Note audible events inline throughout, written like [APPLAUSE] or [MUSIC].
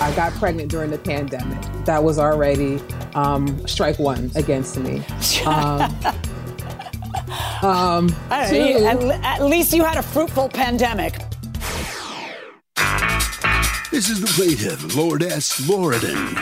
I got pregnant during the pandemic. That was already um, strike one against me. [LAUGHS] Um, um, at, at least you had a fruitful pandemic. This is the plaintiff, Lourdes Loredan.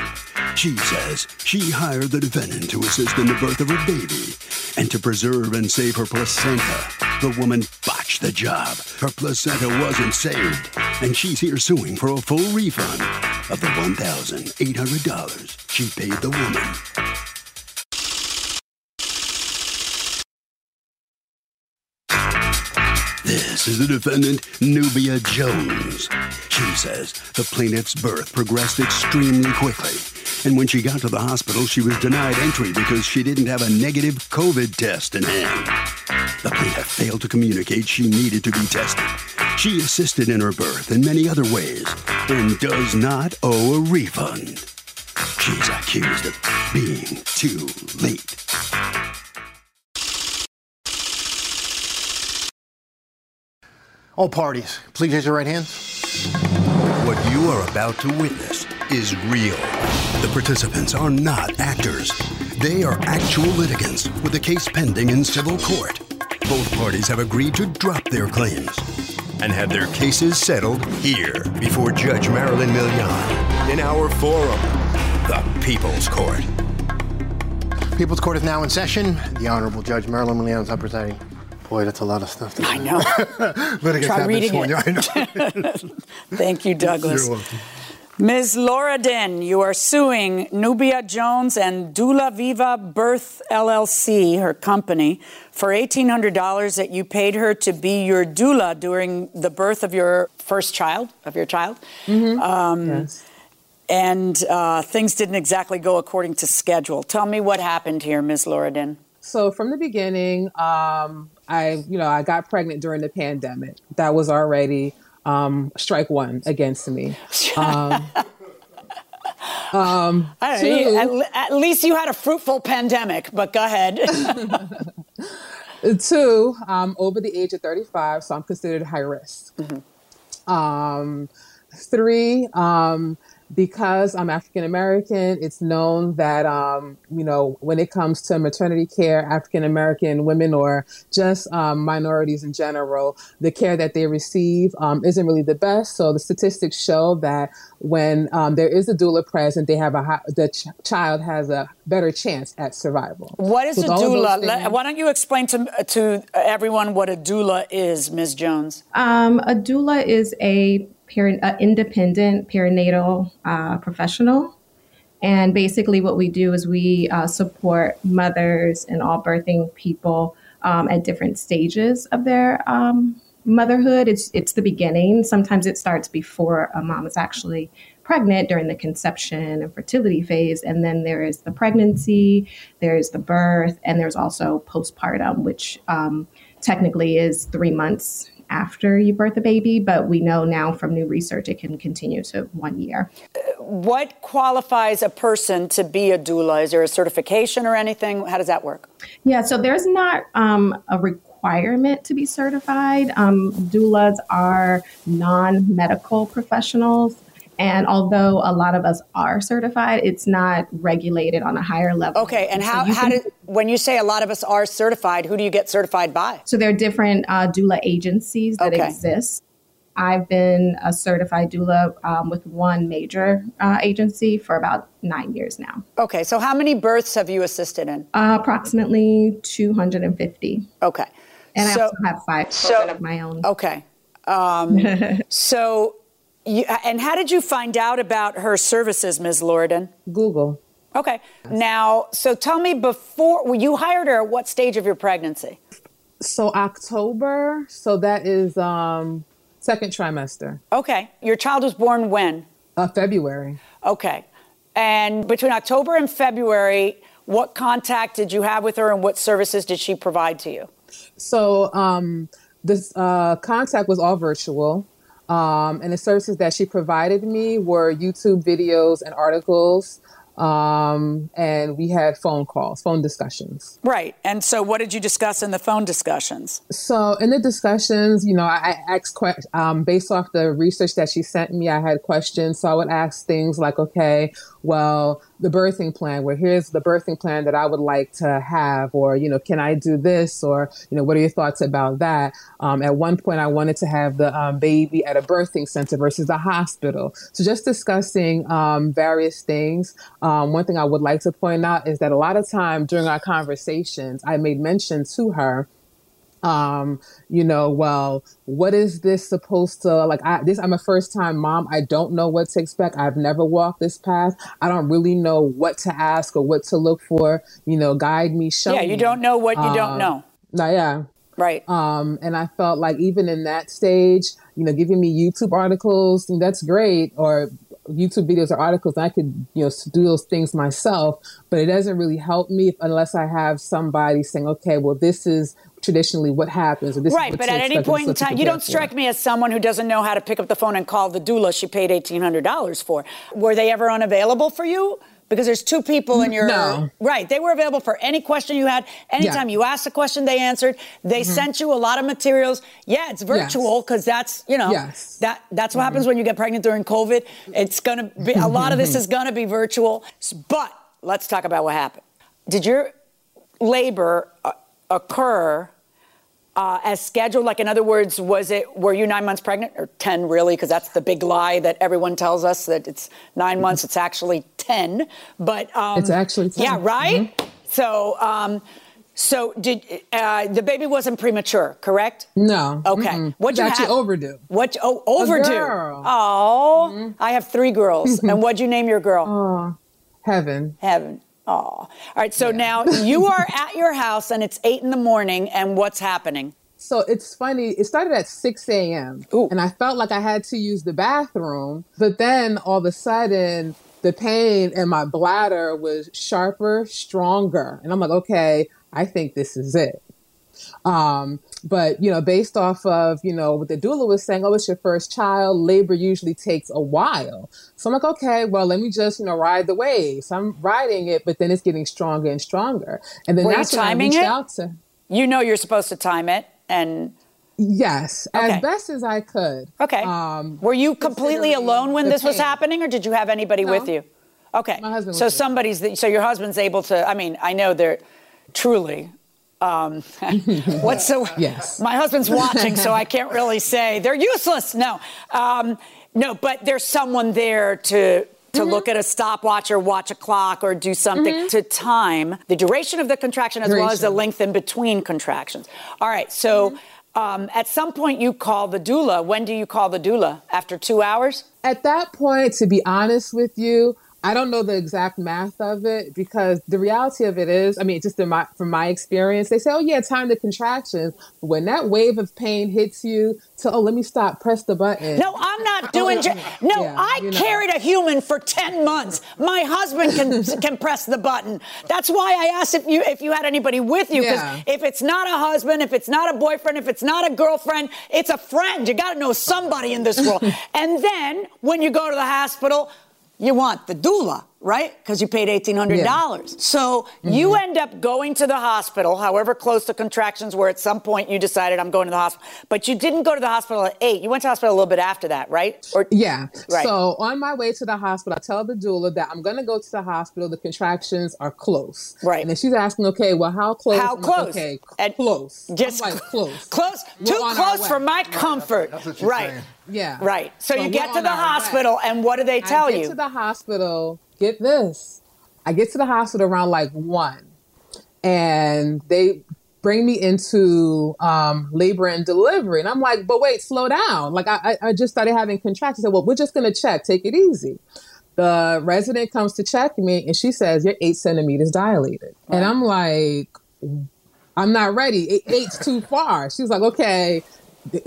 She says she hired the defendant to assist in the birth of her baby and to preserve and save her placenta. The woman botched the job. Her placenta wasn't saved, and she's here suing for a full refund of the $1,800 she paid the woman. Is the defendant, Nubia Jones. She says the plaintiff's birth progressed extremely quickly. And when she got to the hospital, she was denied entry because she didn't have a negative COVID test in hand. The plaintiff failed to communicate she needed to be tested. She assisted in her birth in many other ways and does not owe a refund. She's accused of being too late. All parties, please raise your right hands. What you are about to witness is real. The participants are not actors. They are actual litigants with a case pending in civil court. Both parties have agreed to drop their claims and have their cases settled here before Judge Marilyn Milian in our forum, the People's Court. People's Court is now in session. The Honorable Judge Marilyn Milian is presiding. Boy, that's a lot of stuff. [LAUGHS] [LAUGHS] I know. Try reading it. Thank you, Douglas. You're welcome. Ms. Loredan, you are suing Nubia Jones and Dula Viva Birth LLC, her company, for $1,800 that you paid her to be your doula during the birth of your first child, of your child. Mm-hmm. Um, yes. And uh, things didn't exactly go according to schedule. Tell me what happened here, Ms. Loredan. So from the beginning, um, I, you know, I got pregnant during the pandemic. That was already um, strike one against me. [LAUGHS] Um, um, two, at, at, least you had a fruitful pandemic, but go ahead. [LAUGHS] [LAUGHS] two, um, over the age of 35, so I'm considered high risk. Mm-hmm. Um, three, um, because I'm African American, it's known that, um, you know, when it comes to maternity care, African American women or just um, minorities in general, the care that they receive um, isn't really the best. So the statistics show that when um, there is a doula present, they have a the ch- child has a better chance at survival. What is a doula? Things, Why don't you explain to to everyone what a doula is, Ms. Jones? Um, a doula is a peri- uh, independent perinatal uh, professional. And basically, what we do is we uh, support mothers and all birthing people um, at different stages of their um, motherhood. It's it's the beginning. Sometimes it starts before a mom is actually pregnant during the conception and fertility phase, and then there is the pregnancy, there's the birth, and there's also postpartum, which um, technically is three months after you birth a baby, but we know now from new research it can continue to one year. What qualifies a person to be a doula? Is there a certification or anything? How does that work? Yeah, so there's not um, a requirement to be certified. Um, doulas are non medical professionals. And although a lot of us are certified, it's not regulated on a higher level. Okay, and how, so how did, when you say a lot of us are certified, who do you get certified by? So there are different uh, doula agencies that okay. exist. I've been a certified doula um, with one major uh, agency for about nine years now. Okay, so how many births have you assisted in? Uh, approximately 250. Okay. And so, I also have five so, of my own. Okay. Um, [LAUGHS] so you, and how did you find out about her services, Ms. Loredan? Google. Okay. Now, so tell me before well, you hired her, what stage of your pregnancy? So October. So that is um Second trimester. Okay. Your child was born when? Uh, February. Okay. And between October and February, what contact did you have with her and what services did she provide to you? So um, this uh, contact was all virtual. Um, and the services that she provided me were YouTube videos and articles um, and we had phone calls, phone discussions. Right. And so, what did you discuss in the phone discussions? So, in the discussions, you know, I, I asked que- um, based off the research that she sent me. I had questions, so I would ask things like, "Okay, well, the birthing plan, where here's the birthing plan that I would like to have, or, you know, can I do this? Or, you know, what are your thoughts about that? Um, at one point, I wanted to have the um, baby at a birthing center versus a hospital. So just discussing um, various things. Um, one thing I would like to point out is that a lot of time during our conversations, I made mention to her um, you know, well, what is this supposed to like? I this I'm a first time mom. I don't know what to expect. I've never walked this path. I don't really know what to ask or what to look for. You know, guide me, show. Yeah, you don't know what you don't Um, know. No, yeah. Right. Um, and I felt like even in that stage, you know, giving me YouTube articles, that's great, or YouTube videos or articles, I could, you know, do those things myself, but it doesn't really help me unless I have somebody saying, okay, well, this is traditionally what happens. Or this is Right, but at any point in this is what to time, you don't for. strike me as someone who doesn't know how to pick up the phone and call the doula she paid $1,800 for. Were they ever unavailable for you? Because there's two people in your. No. Right, they were available for any question you had. Anytime you asked a question, they answered. They Mm-hmm. sent you a lot of materials. Yeah, it's virtual because that's, you know, Yes. that that's what happens when you get pregnant during COVID. It's going to be, a lot of this [LAUGHS] is going to be virtual. But let's talk about what happened. Did your labor uh, occur uh, as scheduled? Like, in other words, was it were you nine months pregnant or ten really? Because that's the big lie that everyone tells us that it's nine months. It's actually ten. But um, It's actually 10. yeah, right. So, um, so did uh, the baby wasn't premature? Correct. No. Okay. Mm-mm. It's you actually have? overdue. What? Oh, overdue. Oh, I have three girls. [LAUGHS] and what'd you name your girl? Oh, heaven. Heaven. Oh. All right. So now you [LAUGHS] are at your house and it's eight in the morning, and what's happening? So it's funny. It started at 6 a.m. Ooh. and I felt like I had to use the bathroom, but then all of a sudden the pain in my bladder was sharper, stronger, and I'm like, okay, I think this is it. Um, but you know, based off of you know what the doula was saying, oh, it's your first child. Labor usually takes a while. So I'm like, okay, well, let me just you know ride the wave. So I'm riding it, but then it's getting stronger and stronger. And then Were you that's when I timing reached it? out to. You know you're supposed to time it, and Yes, Okay. as best as I could. okay. Um, Were you completely alone when this was happening, or did you have anybody No. with you? Okay. My husband So somebody's. The, so your husband's able to. I mean, I know they're truly. Um, [LAUGHS] what's the? [LAUGHS] Yes. My husband's watching, so I can't really say they're useless. No, um, no, but there's someone there to. To Mm-hmm. look at a stopwatch or watch a clock or do something to time the duration of the contraction as well as the length in between contractions. All right, so Mm-hmm. um, at some point you call the doula. When do you call the doula? After two hours? At that point, to be honest with you, I don't know the exact math of it because the reality of it is, I mean, just in my, from my experience, they say, oh, yeah, time the contractions. But when that wave of pain hits you, to, oh, let me stop, press the button. No, I'm not doing. Ju- no, Yeah, I you know. carried a human for ten months. My husband can [LAUGHS] can press the button. That's why I asked if you if you had anybody with you. Because Yeah. if it's not a husband, if it's not a boyfriend, if it's not a girlfriend, it's a friend. You got to know somebody in this world. [LAUGHS] and then when you go to the hospital, you want the doula. Right? Because you paid $1,800. So you Mm-hmm. end up going to the hospital, however close the contractions were. At some point, you decided, I'm going to the hospital. But you didn't go to the hospital at 8. You went to the hospital a little bit after that, right? Or Yeah. Right. So on my way to the hospital, I tell the doula that I'm going to go to the hospital. The contractions are close. Right. And then she's asking, okay, well, how close? How I'm like, close? okay, And close. I'm Just like close. Close. We're Too close for my comfort. That's what she's right. saying. Yeah. Right. So, you get to the our way. hospital, and what do they tell I get you? to the hospital. Get this. I get to the hospital around like one, and they bring me into um, labor and delivery, and I'm like, but wait, slow down. Like I, I just started having contractions. I said, well, we're just gonna check. Take it easy. The resident comes to check me, and she says, you're eight centimeters dilated, and I'm like. I'm not ready. Eight, eight's too far. She's like, okay,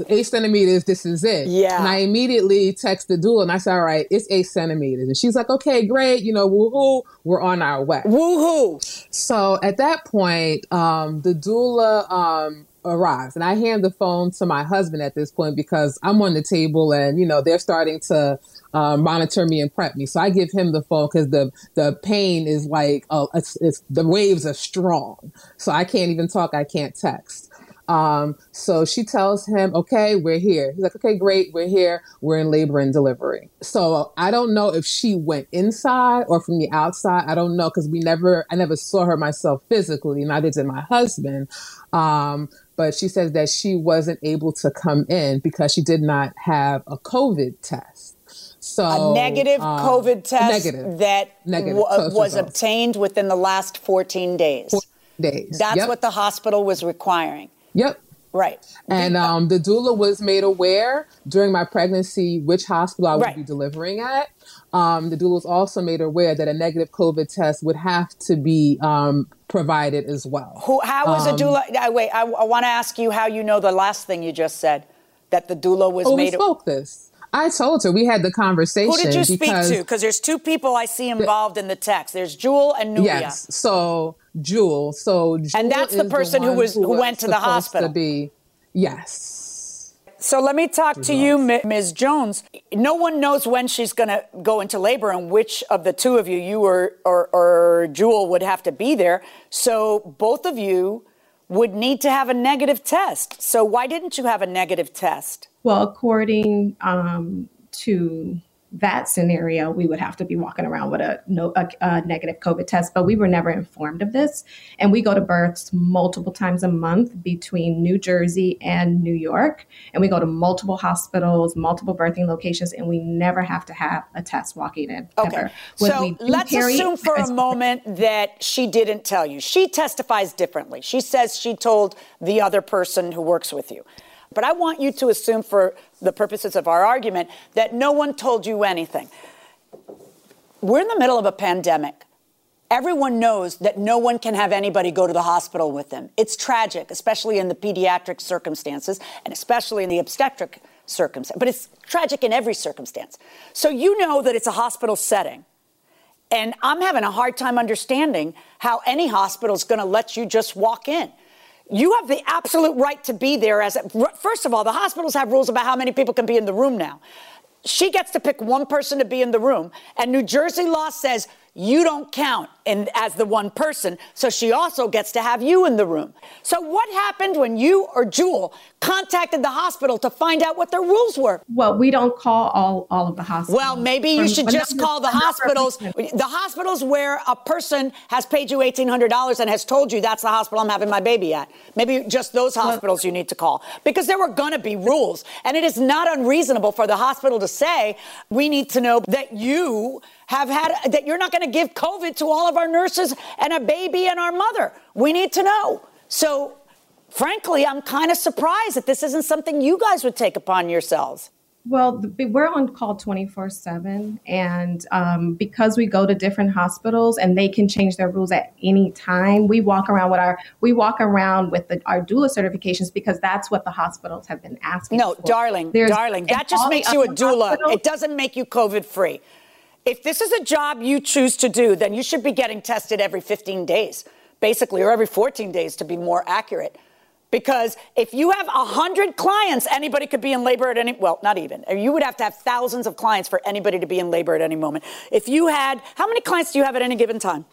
eight centimeters, this is it. Yeah. And I immediately text the doula and I said, all right, it's eight centimeters. And she's like, okay, great. You know, woohoo, we're on our way. Woohoo. So at that point, um, the doula um, arrives and I hand the phone to my husband at this point because I'm on the table and, you know, they're starting to uh, monitor me and prep me. So I give him the phone because the, the pain is like, oh, it's, it's, the waves are strong. So I can't even talk. I can't text. Um, so she tells him, okay, we're here. He's like, okay, great. We're here. We're in labor and delivery. So I don't know if she went inside or from the outside. I don't know. Cause we never, I never saw her myself physically. Neither did my husband. Um, but she says that she wasn't able to come in because she did not have a COVID test. So a negative um, COVID test negative. that Negative w- was results. obtained within the last 14 days. days. That's Yep. what the hospital was requiring. Yep. Right. And um, the doula was made aware during my pregnancy which hospital I would Right. be delivering at. Um, the doula was also made aware that a negative COVID test would have to be um, provided as well. Who, how was Um, a doula? I, wait, I, I want to ask you how you know the last thing you just said that the doula was Oh, we made. spoke this. I told her we had the conversation. Who did you speak to? Because there's two people I see involved in the text. There's Jewel and Nubia. Yes. So Jewel. So Jewel And that's the person who was- who went to the hospital. To be yes. So let me talk to you, Ms. Jones. No one knows when she's going to go into labor and which of the two of you, you or, or, or Jewel, would have to be there. So both of you would need to have a negative test. So why didn't you have a negative test? Well, according um, to that scenario, we would have to be walking around with a, no, a, a negative COVID test, but we were never informed of this. And we go to births multiple times a month between New Jersey and New York. And we go to multiple hospitals, multiple birthing locations, and we never have to have a test walking in. Okay. So let's carry- assume for a moment that she didn't tell you. She testifies differently. She says she told the other person who works with you. But I want you to assume, for the purposes of our argument, that no one told you anything. We're in the middle of a pandemic. Everyone knows that no one can have anybody go to the hospital with them. It's tragic, especially in the pediatric circumstances and especially in the obstetric circumstance. But it's tragic in every circumstance. So you know that it's a hospital setting. And I'm having a hard time understanding how any hospital is going to let you just walk in. You have the absolute right to be there as first of all, the hospitals have rules about how many people can be in the room now. She gets to pick one person to be in the room, and New Jersey law says you don't count in, as the one person, so she also gets to have you in the room. So, what happened when you or Jewel contacted the hospital to find out what their rules were? Well, we don't call all, all of the hospitals. Well, maybe you should just call the a number of hospitals. The hospitals where a person has paid you $1,800 and has told you that's the hospital I'm having my baby at. Maybe just those hospitals you need to call because there were going to be rules. And it is not unreasonable for the hospital to say, we need to know that you have had, that you're not going to give COVID to all of our nurses and a baby and our mother. We need to know. So, frankly, I'm kind of surprised that this isn't something you guys would take upon yourselves. Well, we're on call 24 7. And um, because we go to different hospitals and they can change their rules at any time, we walk around with our, we walk around with the, our doula certifications because that's what the hospitals have been asking No, for. darling, There's- darling, that just makes you a doula. hospitals- It doesn't make you COVID free. If this is a job you choose to do, then you should be getting tested every 15 days, basically, or every 14 days to be more accurate. Because if you have 100 clients, anybody could be in labor at any, well, not even. You would have to have thousands of clients for anybody to be in labor at any moment. If you had, how many clients do you have at any given time?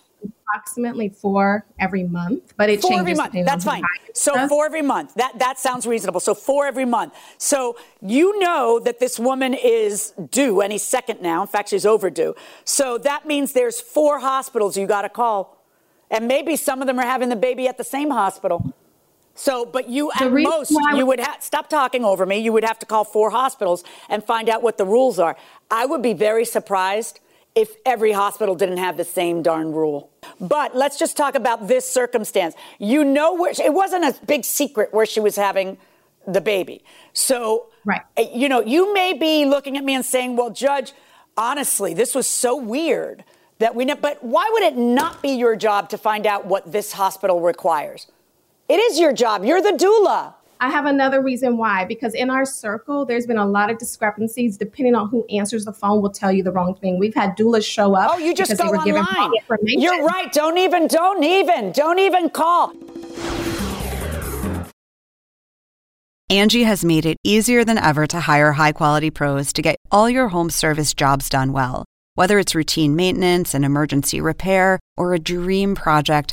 Approximately four every month, but it four changes. every month. That's fine. So us. four every month. That that sounds reasonable. So four every month. So you know that this woman is due any second now. In fact, she's overdue. So that means there's four hospitals you got to call, and maybe some of them are having the baby at the same hospital. So, but you The at most you would have stop talking over me. You would have to call four hospitals and find out what the rules are. I would be very surprised if every hospital didn't have the same darn rule. But let's just talk about this circumstance. You know where it wasn't a big secret where she was having the baby. So, Right. uh, you know, you may be looking at me and saying, "Well, judge, honestly, this was so weird that we know." But why would it not be your job to find out what this hospital requires? It is your job. You're the doula. I have another reason why, because in our circle, there's been a lot of discrepancies. Depending on who answers the phone, will tell you the wrong thing. We've had doulas show up. Oh, you just go online. You're right. Don't even, don't even, don't even call. Angie has made it easier than ever to hire high quality pros to get all your home service jobs done well. Whether it's routine maintenance, an emergency repair, or a dream project,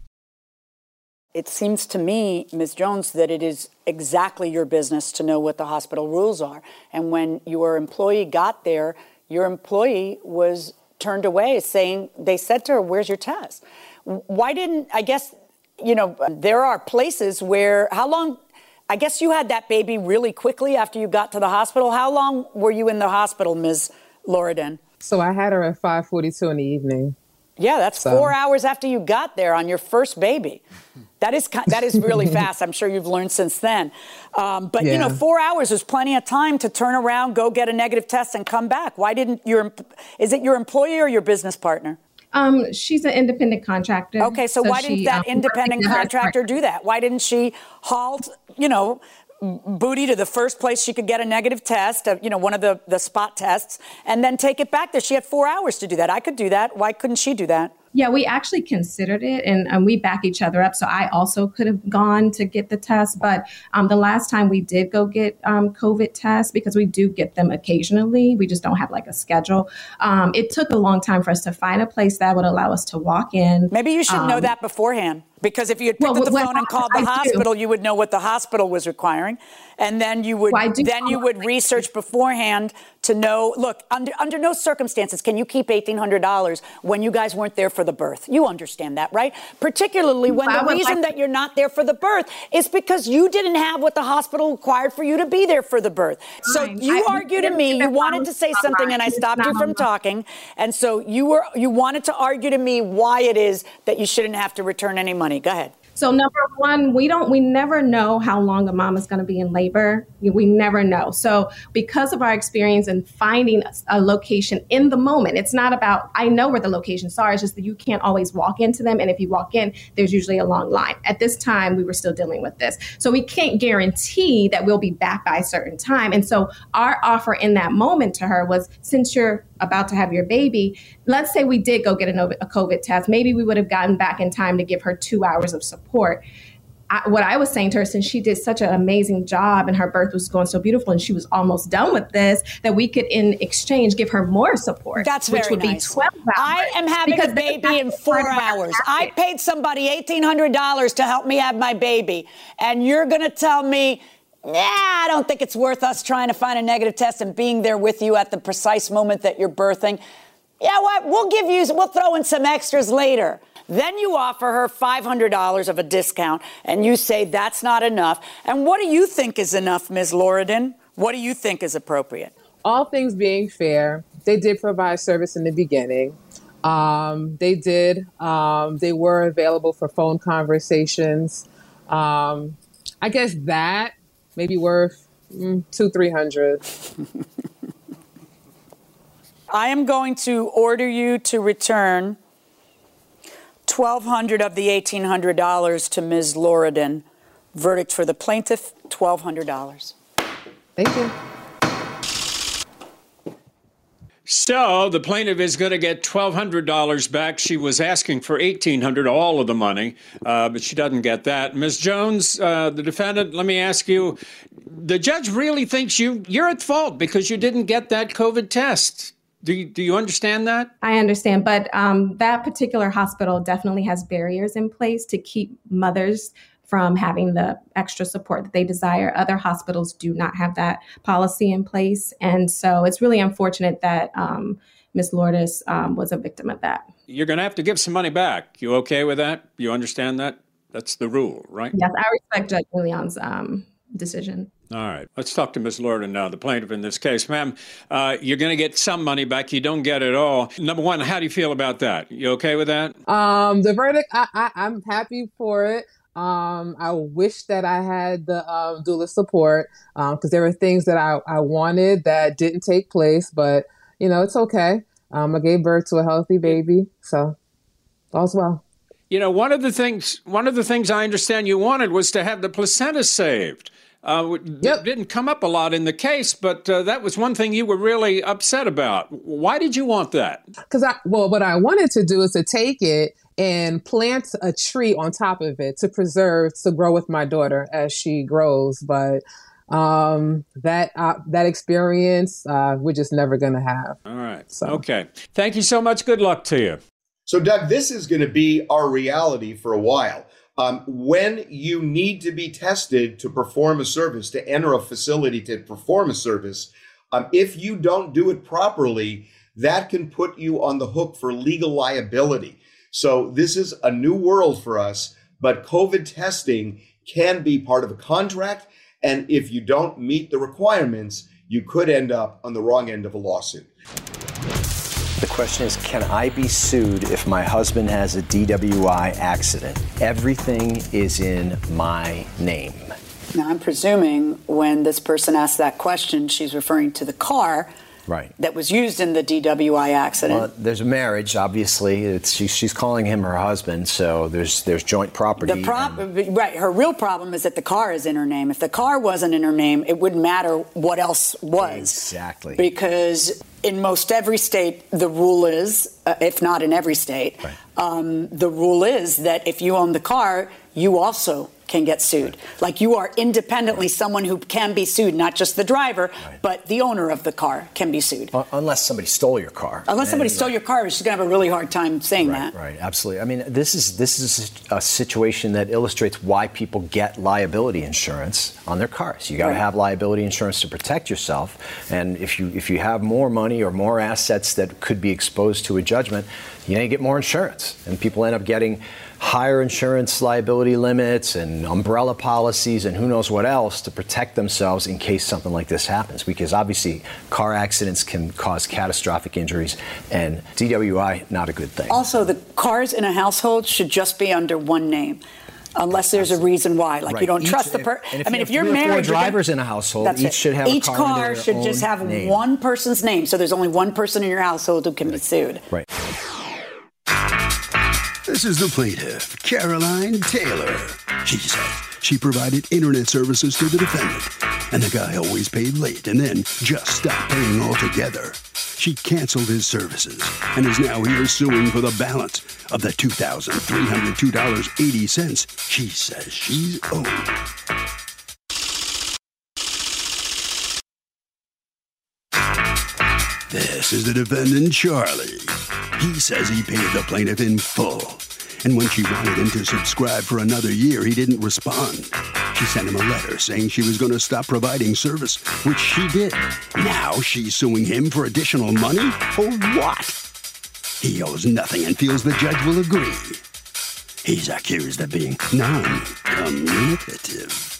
It seems to me, Ms. Jones, that it is exactly your business to know what the hospital rules are. And when your employee got there, your employee was turned away saying, they said to her, Where's your test? Why didn't, I guess, you know, there are places where, how long, I guess you had that baby really quickly after you got to the hospital. How long were you in the hospital, Ms. Loriden? So I had her at 5:42 in the evening. Yeah, that's so. four hours after you got there on your first baby. That is that is really [LAUGHS] fast. I'm sure you've learned since then. Um, but yeah. you know, four hours is plenty of time to turn around, go get a negative test, and come back. Why didn't your is it your employee or your business partner? Um, she's an independent contractor. Okay, so, so why didn't that um, independent contractor do that? Why didn't she halt? You know, booty to the first place she could get a negative test, uh, you know, one of the, the spot tests, and then take it back there. She had four hours to do that. I could do that. Why couldn't she do that? Yeah, we actually considered it and, and we back each other up. So I also could have gone to get the test. But um, the last time we did go get um, COVID tests, because we do get them occasionally, we just don't have like a schedule. Um, it took a long time for us to find a place that would allow us to walk in. Maybe you should know um, that beforehand. Because if you had picked well, up the phone and called the I hospital, do. you would know what the hospital was requiring, and then you would well, then you would research beforehand to know. Look, under under no circumstances can you keep eighteen hundred dollars when you guys weren't there for the birth. You understand that, right? Particularly when the reason like- that you're not there for the birth is because you didn't have what the hospital required for you to be there for the birth. So you I, argued to me, you wanted to say something, and I stopped you from talking, and so you were you wanted to argue to me why it is that you shouldn't have to return any money. Go ahead. So number one, we don't, we never know how long a mom is going to be in labor. We never know. So because of our experience in finding a location in the moment, it's not about I know where the locations are. It's just that you can't always walk into them, and if you walk in, there's usually a long line. At this time, we were still dealing with this, so we can't guarantee that we'll be back by a certain time. And so our offer in that moment to her was, since you're about to have your baby, let's say we did go get a COVID test, maybe we would have gotten back in time to give her two hours of support. I, what I was saying to her, since she did such an amazing job and her birth was going so beautiful and she was almost done with this, that we could in exchange give her more support. That's which would nice. be 12 hours. I am having a baby in four hours. I paid somebody $1,800 to help me have my baby. And you're going to tell me yeah, I don't think it's worth us trying to find a negative test and being there with you at the precise moment that you're birthing. Yeah, what? We'll give you, we'll throw in some extras later. Then you offer her $500 of a discount and you say that's not enough. And what do you think is enough, Ms. Loriden? What do you think is appropriate? All things being fair, they did provide service in the beginning. Um, they did. Um, they were available for phone conversations. Um, I guess that maybe worth mm, two, three hundred. I am going to order you to return twelve hundred of the eighteen hundred dollars to Ms. Loriden. Verdict for the plaintiff: twelve hundred dollars. Thank you. So the plaintiff is going to get twelve hundred dollars back. She was asking for $1,800, all of the money, uh, but she doesn't get that. Ms. Jones, uh, the defendant. Let me ask you: The judge really thinks you you're at fault because you didn't get that COVID test. Do you, do you understand that? I understand, but um, that particular hospital definitely has barriers in place to keep mothers from having the extra support that they desire. Other hospitals do not have that policy in place. And so it's really unfortunate that um, Ms. Lourdes um, was a victim of that. You're going to have to give some money back. You okay with that? You understand that? That's the rule, right? Yes, I respect Judge Milian's um, decision. All right. Let's talk to Ms. Lordan now, the plaintiff in this case. Ma'am, uh, you're going to get some money back. You don't get it all. Number one, how do you feel about that? You okay with that? Um, the verdict, I, I, I'm happy for it. Um, I wish that I had the um, doula support because um, there were things that I, I wanted that didn't take place, but you know, it's okay. Um, I gave birth to a healthy baby, so all's well. You know, one of the things one of the things I understand you wanted was to have the placenta saved. Uh, yep. didn't come up a lot in the case, but uh, that was one thing you were really upset about. Why did you want that? Because I well, what I wanted to do is to take it and plant a tree on top of it to preserve to grow with my daughter as she grows. But um, that uh, that experience uh, we're just never going to have. All right. So. Okay. Thank you so much. Good luck to you. So, Doug, this is going to be our reality for a while. Um, when you need to be tested to perform a service, to enter a facility to perform a service, um, if you don't do it properly, that can put you on the hook for legal liability. So, this is a new world for us, but COVID testing can be part of a contract. And if you don't meet the requirements, you could end up on the wrong end of a lawsuit. The question is Can I be sued if my husband has a DWI accident? Everything is in my name. Now, I'm presuming when this person asked that question, she's referring to the car right. that was used in the DWI accident. Well, there's a marriage, obviously. It's, she, she's calling him her husband, so there's there's joint property. The prob- and... right. Her real problem is that the car is in her name. If the car wasn't in her name, it wouldn't matter what else was. Exactly. Because in most every state, the rule is, uh, if not in every state, right. um, the rule is that if you own the car, you also can get sued. Right. Like you are independently someone who can be sued, not just the driver, right. but the owner of the car can be sued. Uh, unless somebody stole your car. Unless somebody stole your car, she's going to have a really hard time saying right, that. Right, absolutely. I mean, this is this is a situation that illustrates why people get liability insurance on their cars. You got to have liability insurance to protect yourself, and if you if you have more money or more assets that could be exposed to a judgment, you know, you get more insurance, and people end up getting higher insurance liability limits and umbrella policies and who knows what else to protect themselves in case something like this happens. Because obviously, car accidents can cause catastrophic injuries, and DWI, not a good thing. Also, the cars in a household should just be under one name unless there's a reason why. Like right. you don't each, trust the person. I mean, if you're married, four drivers in a household, each it. should have each car, car should just have name. one person's name. So there's only one person in your household who can right. be sued. Right. This is the plaintiff, Caroline Taylor. She says she provided internet services to the defendant, and the guy always paid late and then just stopped paying altogether. She canceled his services and is now here suing for the balance of the $2,302.80 she says she's owed. This is the defendant, Charlie. He says he paid the plaintiff in full. And when she wanted him to subscribe for another year, he didn't respond. She sent him a letter saying she was going to stop providing service, which she did. Now she's suing him for additional money? For what? He owes nothing and feels the judge will agree. He's accused of being non communicative.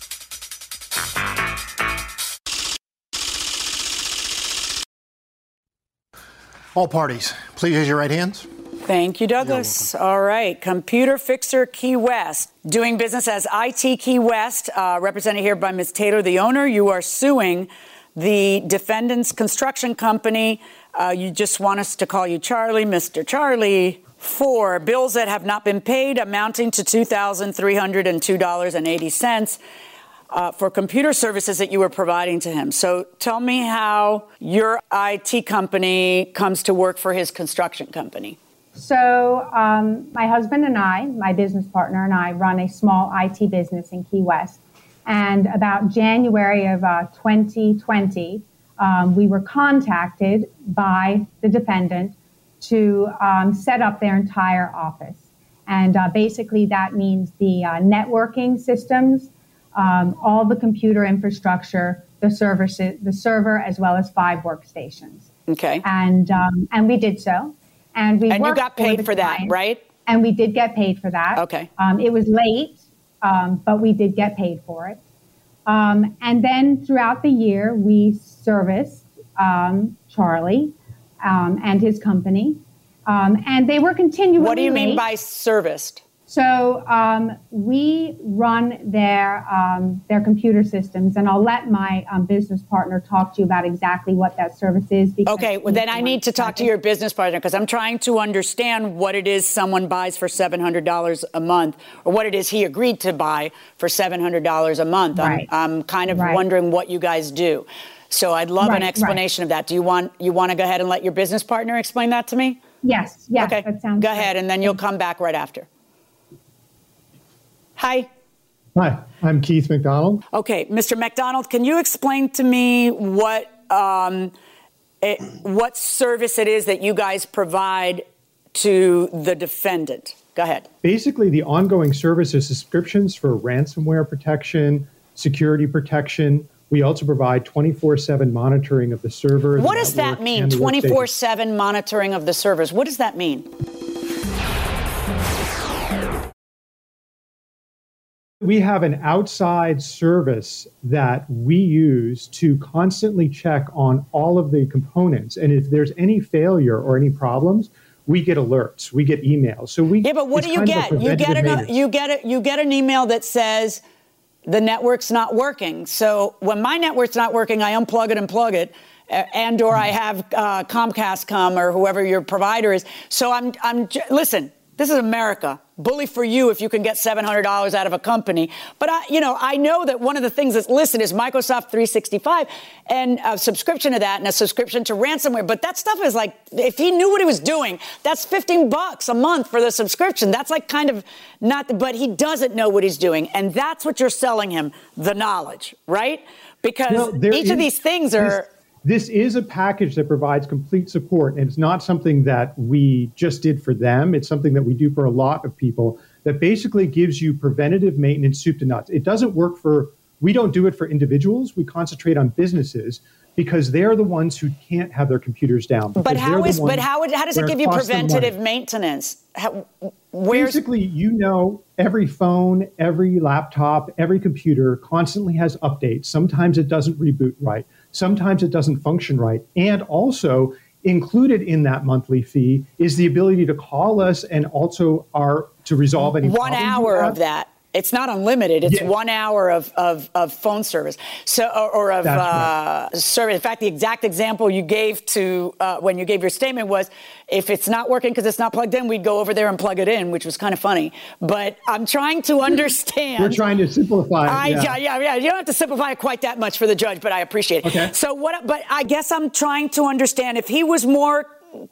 All parties, please raise your right hands. Thank you, Douglas. All right. Computer Fixer Key West, doing business as IT Key West, uh, represented here by Ms. Taylor, the owner. You are suing the defendant's construction company. Uh, you just want us to call you Charlie, Mr. Charlie, for bills that have not been paid amounting to $2,302.80 uh, for computer services that you were providing to him. So tell me how your IT company comes to work for his construction company. So, um, my husband and I, my business partner and I, run a small IT business in Key West. And about January of uh, 2020, um, we were contacted by the defendant to um, set up their entire office. And uh, basically, that means the uh, networking systems, um, all the computer infrastructure, the server, the server, as well as five workstations. Okay. And um, and we did so, and we and you got paid for, for that, right? And we did get paid for that. Okay. Um, it was late, um, but we did get paid for it. Um, and then throughout the year, we serviced um, Charlie um, and his company. Um, and they were continually. What do you mean by serviced? So um, we run their um, their computer systems, and I'll let my um, business partner talk to you about exactly what that service is. because Okay, well, then I need to talk to your business partner because I'm trying to understand what it is someone buys for $700 a month or what it is he agreed to buy for $700 a month. Right. I'm, I'm kind of Right. wondering what you guys do. So I'd love Right, an explanation of that. Do you want you want to go ahead and let your business partner explain that to me? Yes, yes, okay. that sounds Go good. ahead, and then you'll come back right after. Hi. Hi, I'm Keith McDonald. Okay, Mr. McDonald, can you explain to me what um, it, what service it is that you guys provide to the defendant? Go ahead. Basically, the ongoing service is subscriptions for ransomware protection, security protection. We also provide 24 7 monitoring of the server. the What does that mean? and the workstation. 24 7 monitoring of the servers. What does that mean? We have an outside service that we use to constantly check on all of the components. And if there's any failure or any problems, we get alerts, we get emails. So we Yeah, but what do you kind of a get? You get an you get a, you get an email that says the network's not working. So when my network's not working, I unplug it and plug it. And or I have uh, Comcast come or whoever your provider is. So I'm I'm listen. This is America. Bully for you if you can get $700 out of a company. But I, you know, I know that one of the things that's listed is Microsoft 365 and a subscription to that and a subscription to ransomware. But that stuff is like, if he knew what he was doing, that's 15 bucks a month for the subscription. That's like kind of not, but he doesn't know what he's doing. And that's what you're selling him, the knowledge, right? Because there each of these things are. This, is a package that provides complete support, and it's not something that we just did for them. It's something that we do for a lot of people that basically gives you preventative maintenance soup to nuts. It doesn't work for, we don't do it for individuals. We concentrate on businesses because they're the ones who can't have their computers down. But how is but how, how does it give you costs them money. preventative maintenance? How, Basically, you know, every phone, every laptop, every computer constantly has updates. Sometimes it doesn't reboot right. Sometimes it doesn't function right. And also, included in that monthly fee is the ability to call us and also our to resolve any one hour of that. It's not unlimited. It's Yeah. one hour of, of, of phone service, so or, or of uh, service. In fact, the exact example you gave to uh, when you gave your statement was, if it's not working because it's not plugged in, we'd go over there and plug it in, which was kind of funny. But I'm trying to understand. We're trying to simplify. it, I, yeah. yeah, yeah, yeah. You don't have to simplify it quite that much for the judge, but I appreciate it. Okay. So what? But I guess I'm trying to understand if he was more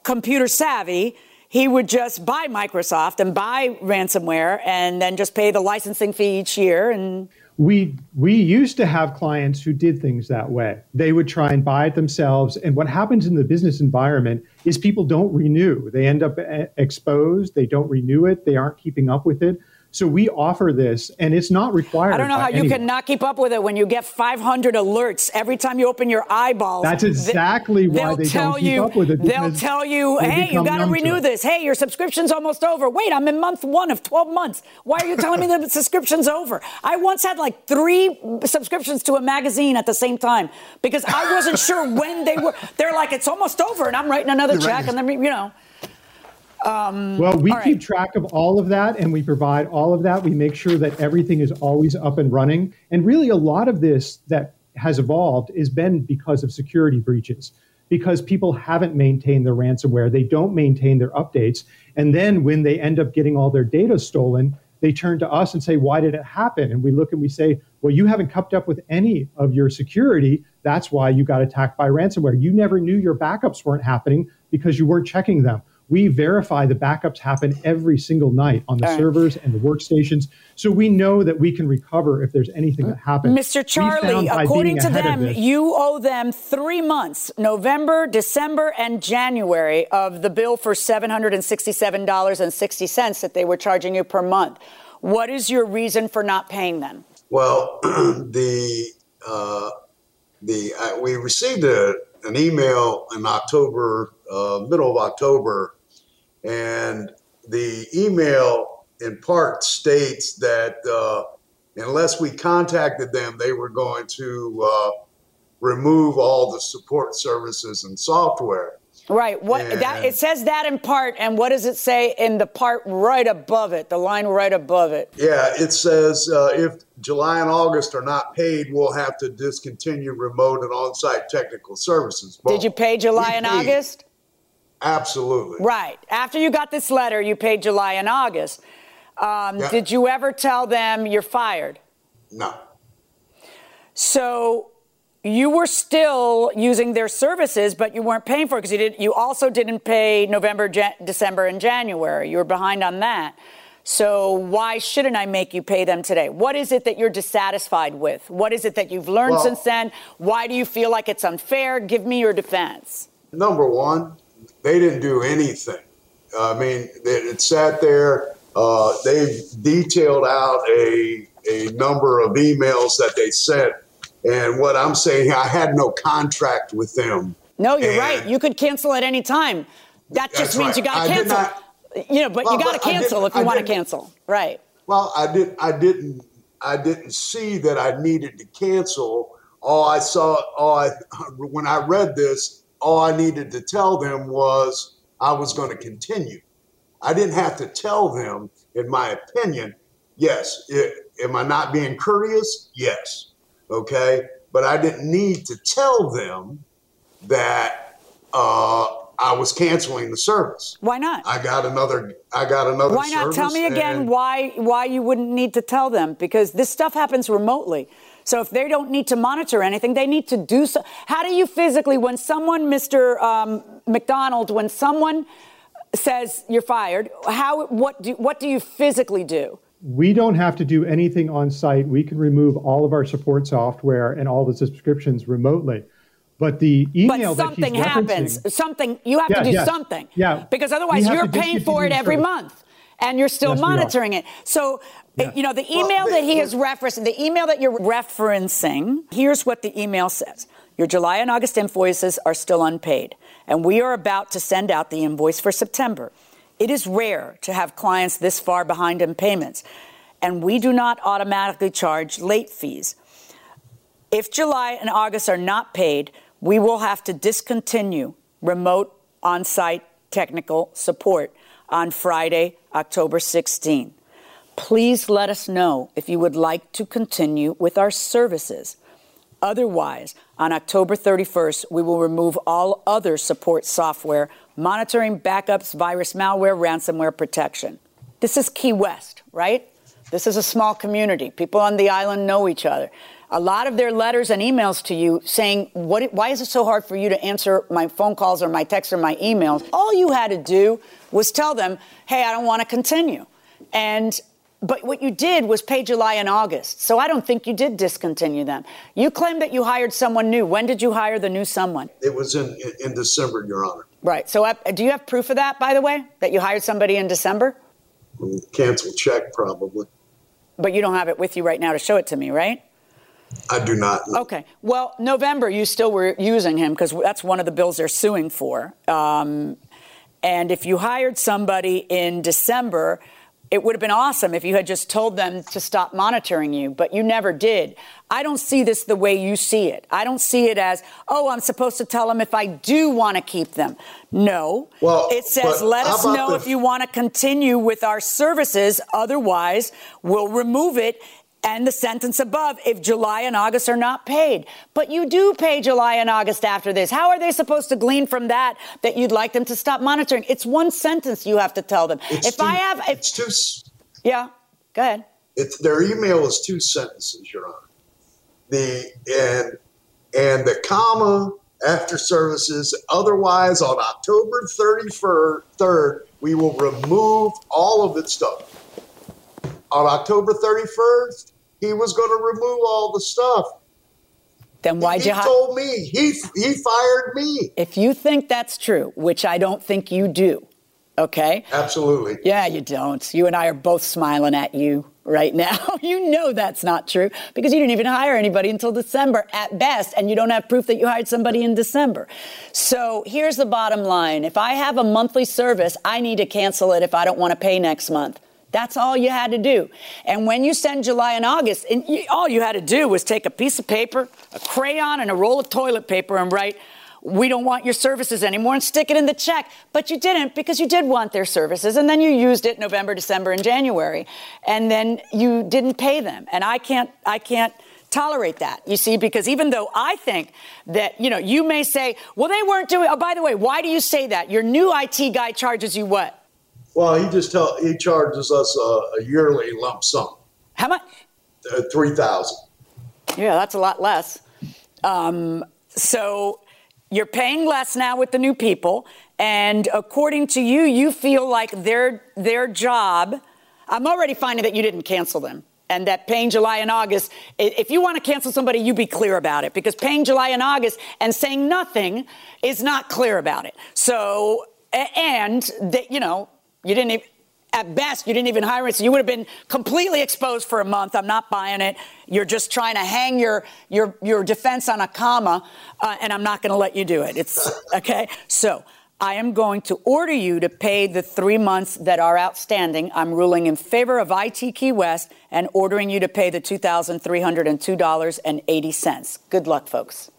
computer savvy, he would just buy Microsoft and buy ransomware, and then just pay the licensing fee each year. And we we used to have clients who did things that way. They would try and buy it themselves, and what happens in the business environment is people don't renew. They end up eh, exposed. They don't renew it. They aren't keeping up with it. So we offer this, and it's not required. I don't know how you anyone. can not keep up with it when you get 500 alerts every time you open your eyeballs. That's Th- exactly why they'll don't tell keep you, up with it, They'll tell you, they hey, you got to renew this. Hey, your subscription's almost over. Wait, I'm in month one of 12 months. Why are you telling me the [LAUGHS] subscription's over? I once had like three subscriptions to a magazine at the same time because I wasn't sure when they were. They're like, it's almost over, and I'm writing another check, and then you know. Um, Well, we all right. keep track of all of that and we provide all of that. We make sure that everything is always up and running. And really, a lot of this that has evolved has been because of security breaches, because people haven't maintained their ransomware, they don't maintain their updates. And then when they end up getting all their data stolen, they turn to us and say, Why did it happen? And we look and we say, Well, you haven't kept up with any of your security. That's why you got attacked by ransomware. You never knew your backups weren't happening because you weren't checking them. We verify the backups happen every single night on the All right. servers and the workstations. So we know that we can recover if there's anything that happens. Mr. Charlie, according to them, this- you owe them three months November, December, and January of the bill for $767.60 that they were charging you per month. What is your reason for not paying them? Well, [CLEARS THROAT] the uh, the uh, we received a, an email in October, uh, middle of October, and the email in part states that uh, unless we contacted them, they were going to uh, remove all the support services and software. Right. What And- that it says that in part, and what does it say in the part right above it? The line right above it. Yeah, it says uh, if July and August are not paid, we'll have to discontinue remote and on-site technical services. Did you pay July and paid. August? Absolutely. Right. After you got this letter, you paid July and August. Um, Yeah. Did you ever tell them you're fired? No. So you were still using their services, but you weren't paying for it because you did. You also didn't pay November, Jan- December, and January. You were behind on that. So why shouldn't I make you pay them today? What is it that you're dissatisfied with? What is it that you've learned Well- since then? Why do you feel like it's unfair? Give me your defense. Number one, they didn't do anything. I mean, it, it sat there. Uh, they detailed out a a number of emails that they sent, and what I'm saying, I had no contract with them. No, you're And- right. You could cancel at any time. That just means right. you got to cancel. not- you know, but Well, you got to cancel if you I want to cancel. Right. Well, I didn't. I didn't. I didn't see that I needed to cancel. All I saw, all I when I read this, all I needed to tell them was I was going to continue. I didn't have to tell them, in my opinion. Yes, it, am I not being courteous? Yes. Okay, but I didn't need to tell them that uh, I was canceling the service. Why not? I got another. I got another. Why not? Tell me again why why you wouldn't need to tell them because this stuff happens remotely. So if they don't need to monitor anything, they need to do so. How do you physically, when someone, Mr. Um, McDonald, when someone says you're fired, how what do what do you physically do? We don't have to do anything on site. We can remove all of our support software and all the subscriptions remotely. But the email but something that happens. Something you have Yeah, to do yeah, something. yeah. Because otherwise you're paying for it every service. month. And you're still Yes, monitoring it. So, uh, you know, the email that he is referencing, the email that you're referencing, here's what the email says. Your July and August invoices are still unpaid, and we are about to send out the invoice for September. It is rare to have clients this far behind in payments, and we do not automatically charge late fees. If July and August are not paid, we will have to discontinue remote on site technical support on Friday, October 16. Please let us know if you would like to continue with our services. Otherwise, on October 31st, we will remove all other support software, monitoring backups, virus malware, ransomware protection. This is Key West, right? This is a small community. People on the island know each other. A lot of their letters and emails to you saying, what, why is it so hard for you to answer my phone calls or my texts or my emails? All you had to do was tell them, hey, I don't want to continue. And but what you did was pay July and August. So I don't think you did discontinue them. You claim that you hired someone new. When did you hire the new someone? It was in in December, Your Honor. Right. So uh, do you have proof of that, by the way, that you hired somebody in December? Cancel check, probably. But you don't have it with you right now to show it to me, right? I do not. know. Okay. Well, November, you still were using him because that's one of the bills they're suing for. Um, and if you hired somebody in December, it would have been awesome if you had just told them to stop monitoring you, but you never did. I don't see this the way you see it. I don't see it as, oh, I'm supposed to tell them if I do want to keep them. No. Well, it says, let us know the- if you want to continue with our services. Otherwise, we'll remove it. And the sentence above, if July and August are not paid. But you do pay July and August after this. How are they supposed to glean from that that you'd like them to stop monitoring? It's one sentence you have to tell them. It's if two- I have, if, It's two. yeah, go ahead. It's their email is two sentences, Your Honor. The and and the comma after services. Otherwise, on October thirty third, we will remove all of its stuff. On October thirty first, he was going to remove all the stuff. Then why'd he you hi- told me he he fired me. If you think that's true, which I don't think you do, okay? Absolutely. Yeah, you don't. You and I are both smiling at you right now. [LAUGHS] you know that's not true because you didn't even hire anybody until December at best, and you don't have proof that you hired somebody in December. So here's the bottom line if I have a monthly service, I need to cancel it if I don't want to pay next month. That's all you had to do. And when you send July and August, and you, all you had to do was take a piece of paper, a crayon, and a roll of toilet paper and write, we don't want your services anymore and stick it in the check. But you didn't because you did want their services. And then you used it November, December, and January. And then you didn't pay them. And I can't, I can't tolerate that, you see, because even though I think that, you know, you may say, well, they weren't doing, oh, by the way, why do you say that? Your new IT guy charges you what? Well, he just tell he charges us a, a yearly lump sum. How much? Uh, Three thousand. Yeah, that's a lot less. Um, so you're paying less now with the new people, and according to you, you feel like their their job. I'm already finding that you didn't cancel them. And that paying July and August, if you want to cancel somebody, you be clear about it because paying July and August and saying nothing is not clear about it. So, and that, you know, you didn't even, at best, you didn't even hire it. So you would have been completely exposed for a month. I'm not buying it. You're just trying to hang your your your defense on a comma, uh, and I'm not going to let you do it. It's okay. So I am going to order you to pay the three months that are outstanding. I'm ruling in favor of IT Key West and ordering you to pay the two thousand three hundred and two dollars and eighty cents. Good luck, folks.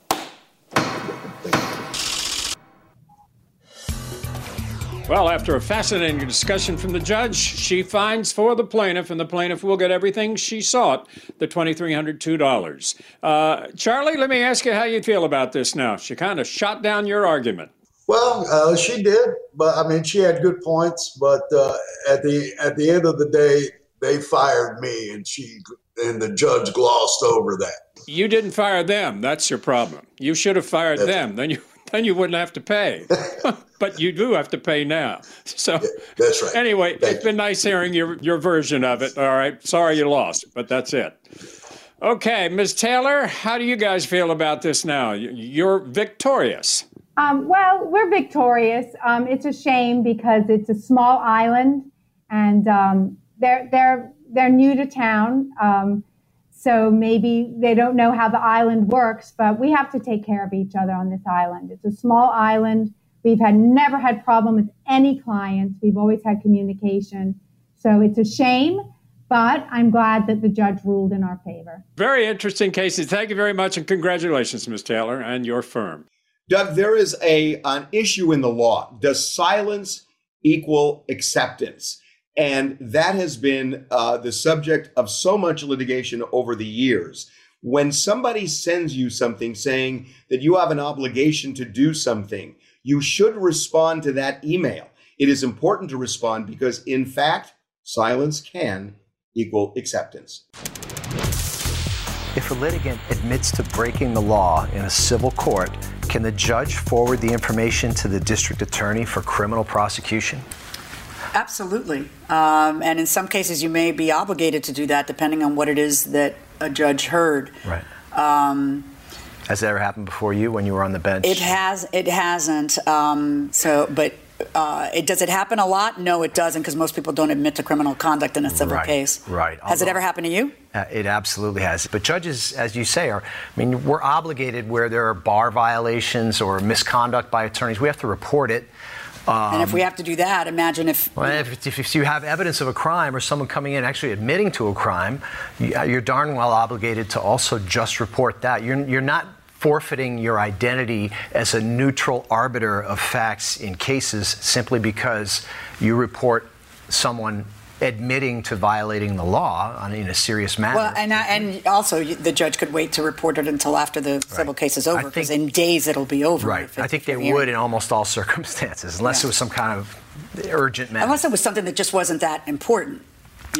Well, after a fascinating discussion from the judge, she finds for the plaintiff, and the plaintiff will get everything she sought the $2,302. Uh, Charlie, let me ask you how you feel about this now. She kind of shot down your argument. Well, uh, she did, but I mean, she had good points. But uh, at the at the end of the day, they fired me, and she and the judge glossed over that. You didn't fire them. That's your problem. You should have fired them. Then you then you wouldn't have to pay. [LAUGHS] but you do have to pay now. So that's right. Anyway, it's been nice hearing your your version of it. All right. Sorry you lost, but that's it. Okay, Ms. Taylor, how do you guys feel about this now? You- You're victorious. Um, well, we're victorious. Um, it's a shame because it's a small island, and um, they're they're they're new to town, um, so maybe they don't know how the island works. But we have to take care of each other on this island. It's a small island. We've had never had problem with any clients. We've always had communication. So it's a shame, but I'm glad that the judge ruled in our favor. Very interesting cases. Thank you very much, and congratulations, Ms. Taylor, and your firm. Doug, there is a an issue in the law. Does silence equal acceptance? And that has been uh, the subject of so much litigation over the years. When somebody sends you something saying that you have an obligation to do something, you should respond to that email. It is important to respond because, in fact, silence can equal acceptance. If a litigant admits to breaking the law in a civil court, can the judge forward the information to the district attorney for criminal prosecution? Absolutely. Um, and in some cases, you may be obligated to do that depending on what it is that a judge heard. Right. Um, Has that ever happened before you when you were on the bench? it has. It hasn't. Um, so, but uh, it does it happen a lot? No, it doesn't, because most people don't admit to criminal conduct in a civil Right, case. right. Has it ever happened to you? Uh, It absolutely has. But judges, as you say, are, I mean, we're obligated where there are bar violations or misconduct by attorneys, we have to report it. Um, and if we have to do that, imagine if. well, if, if, you have evidence of a crime or someone coming in actually admitting to a crime, uh, you're darn well obligated to also just report that. You're, you're not forfeiting your identity as a neutral arbiter of facts in cases simply because you report someone admitting to violating the law on, in a serious manner. Well, and, I- and also the judge could wait to report it until after the civil case is over, because in days it'll be over. Right. I think they hearing. would in almost all [LAUGHS] circumstances, unless Yeah. it was some kind of urgent matter. Unless it was something that just wasn't that important,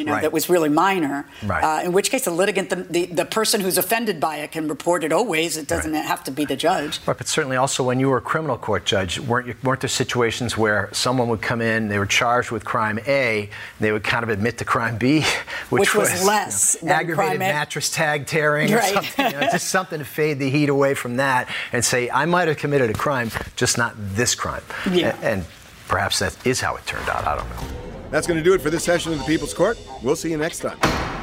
you know, Right. that was really minor. Right. Uh, in which case, the litigant, the, the, the person who's offended by it, can report it always. It doesn't have to be the judge. Right, but certainly also when you were a criminal court judge, weren't you, weren't there situations where someone would come in, they were charged with crime A, and they would kind of admit to crime B, [LAUGHS] which, Which was less you know, aggravated mattress tag tearing or something, you know, just [LAUGHS] something to fade the heat away from that, and say I might have committed a crime, just not this crime. Yeah. And perhaps that is how it turned out. I don't know. That's going to do it for this session of the People's Court. We'll see you next time.